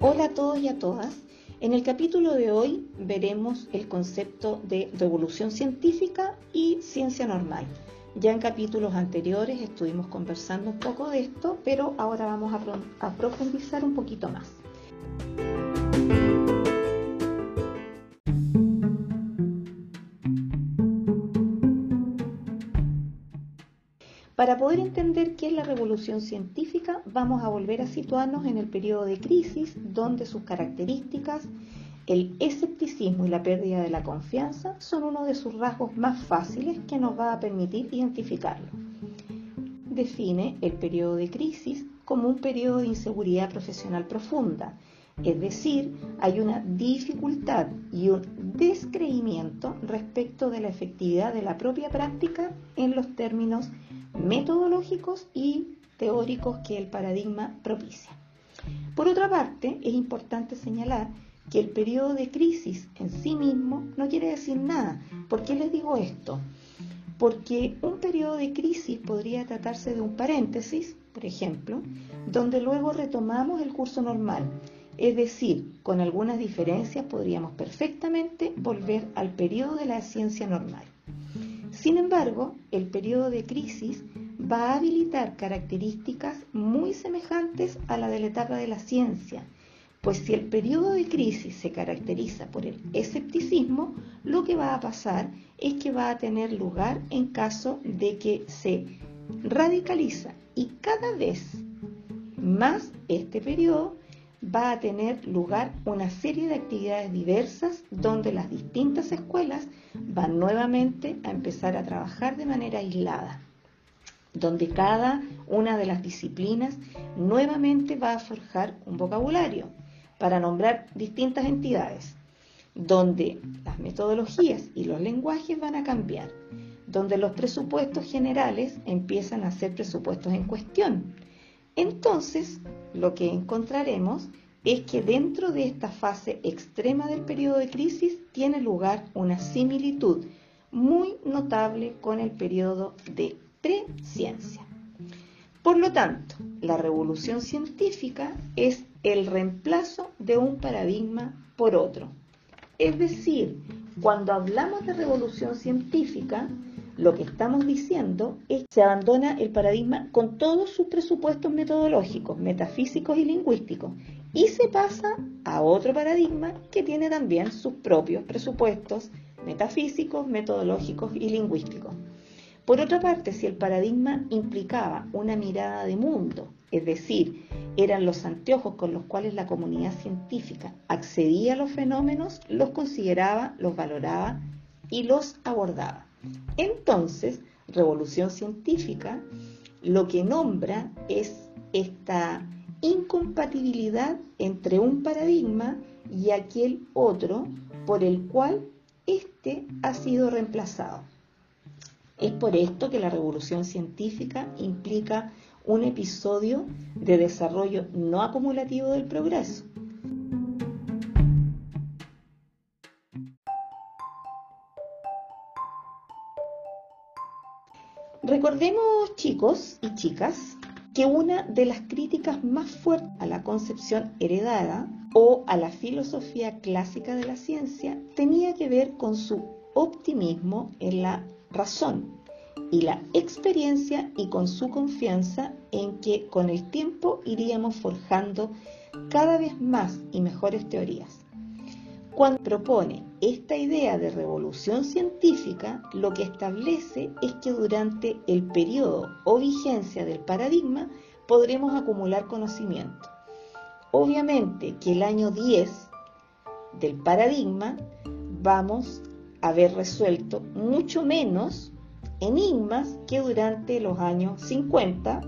Hola a todos y a todas. En el capítulo de hoy veremos el concepto de revolución científica y ciencia normal. Ya en capítulos anteriores estuvimos conversando un poco de esto, pero ahora vamos a, profundizar un poquito más. Para poder entender qué es la revolución científica, vamos a volver a situarnos en el periodo de crisis, donde sus características, el escepticismo y la pérdida de la confianza son uno de sus rasgos más fáciles que nos va a permitir identificarlo. Define el periodo de crisis como un periodo de inseguridad profesional profunda, es decir, hay una dificultad y un descreimiento respecto de la efectividad de la propia práctica en los términos metodológicos y teóricos que el paradigma propicia. Por otra parte, es importante señalar que el periodo de crisis en sí mismo no quiere decir nada. ¿Por qué les digo esto? Porque un periodo de crisis podría tratarse de un paréntesis, por ejemplo, donde luego retomamos el curso normal. Es decir, con algunas diferencias podríamos perfectamente volver al periodo de la ciencia normal. Sin embargo, el periodo de crisis va a habilitar características muy semejantes a la de la etapa de la ciencia, pues si el periodo de crisis se caracteriza por el escepticismo, lo que va a pasar es que va a tener lugar en caso de que se radicaliza y cada vez más este periodo va a tener lugar una serie de actividades diversas donde las distintas escuelas van nuevamente a empezar a trabajar de manera aislada, donde cada una de las disciplinas nuevamente va a forjar un vocabulario para nombrar distintas entidades, donde las metodologías y los lenguajes van a cambiar, donde los presupuestos generales empiezan a ser presupuestos en cuestión, entonces, lo que encontraremos es que dentro de esta fase extrema del periodo de crisis tiene lugar una similitud muy notable con el periodo de preciencia. Por lo tanto, la revolución científica es el reemplazo de un paradigma por otro. Es decir, cuando hablamos de revolución científica, lo que estamos diciendo es que se abandona el paradigma con todos sus presupuestos metodológicos, metafísicos y lingüísticos y se pasa a otro paradigma que tiene también sus propios presupuestos metafísicos, metodológicos y lingüísticos. Por otra parte, si el paradigma implicaba una mirada de mundo, es decir, eran los anteojos con los cuales la comunidad científica accedía a los fenómenos, los consideraba, los valoraba y los abordaba. Entonces, revolución científica lo que nombra es esta incompatibilidad entre un paradigma y aquel otro por el cual éste ha sido reemplazado. Es por esto que la revolución científica implica un episodio de desarrollo no acumulativo del progreso, Recordemos, chicos y chicas, que una de las críticas más fuertes a la concepción heredada o a la filosofía clásica de la ciencia tenía que ver con su optimismo en la razón y la experiencia y con su confianza en que con el tiempo iríamos forjando cada vez más y mejores teorías. Cuando propone esta idea de revolución científica, lo que establece es que durante el periodo o vigencia del paradigma podremos acumular conocimiento. Obviamente que el año 10 del paradigma vamos a haber resuelto mucho menos enigmas que durante los años 50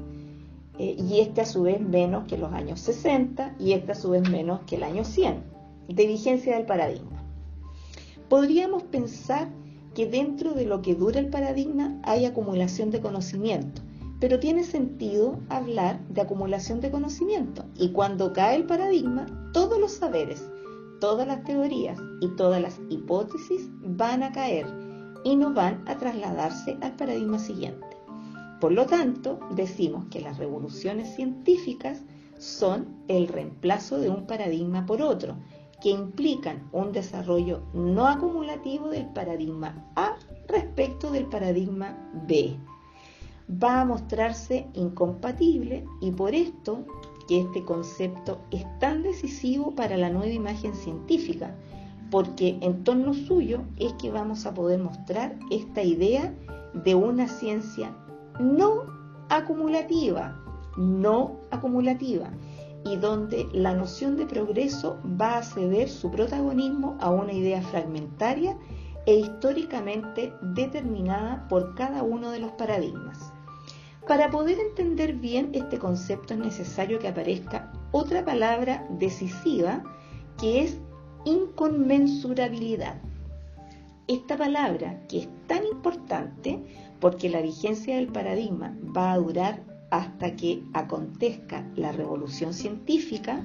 eh, y este a su vez menos que los años 60 y este a su vez menos que el año 100 de vigencia del paradigma. Podríamos pensar que dentro de lo que dura el paradigma hay acumulación de conocimiento, pero tiene sentido hablar de acumulación de conocimiento. Y cuando cae el paradigma, todos los saberes, todas las teorías y todas las hipótesis van a caer y no van a trasladarse al paradigma siguiente. Por lo tanto, decimos que las revoluciones científicas son el reemplazo de un paradigma por otro, que implican un desarrollo no acumulativo del paradigma A respecto del paradigma B. Va a mostrarse incompatible y por esto que este concepto es tan decisivo para la nueva imagen científica, porque en torno suyo es que vamos a poder mostrar esta idea de una ciencia no acumulativa, no acumulativa, y donde la noción de progreso va a ceder su protagonismo a una idea fragmentaria e históricamente determinada por cada uno de los paradigmas. Para poder entender bien este concepto es necesario que aparezca otra palabra decisiva que es inconmensurabilidad. Esta palabra, que es tan importante porque la vigencia del paradigma va a durar hasta que acontezca la revolución científica,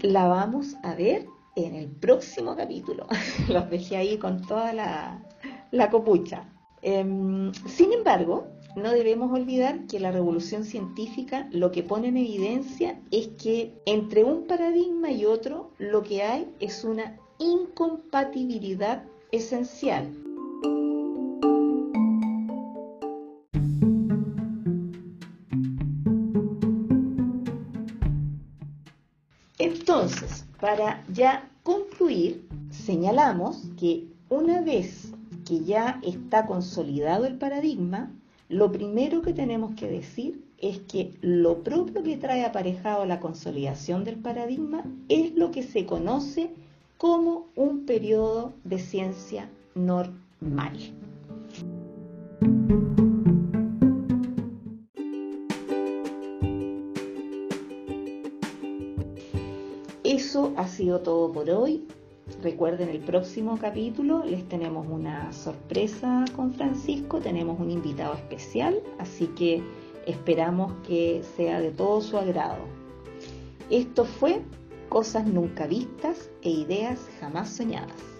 la vamos a ver en el próximo capítulo. Los dejé ahí con toda la, copucha. Em, sin embargo, no debemos olvidar que la revolución científica lo que pone en evidencia es que entre un paradigma y otro lo que hay es una incompatibilidad esencial. Entonces, para ya concluir, señalamos que una vez que ya está consolidado el paradigma, lo primero que tenemos que decir es que lo propio que trae aparejado la consolidación del paradigma es lo que se conoce como un periodo de ciencia normal. Eso ha sido todo por hoy. Recuerden el próximo capítulo, les tenemos una sorpresa con Francisco, tenemos un invitado especial, así que esperamos que sea de todo su agrado. Esto fue Cosas nunca vistas e ideas jamás soñadas.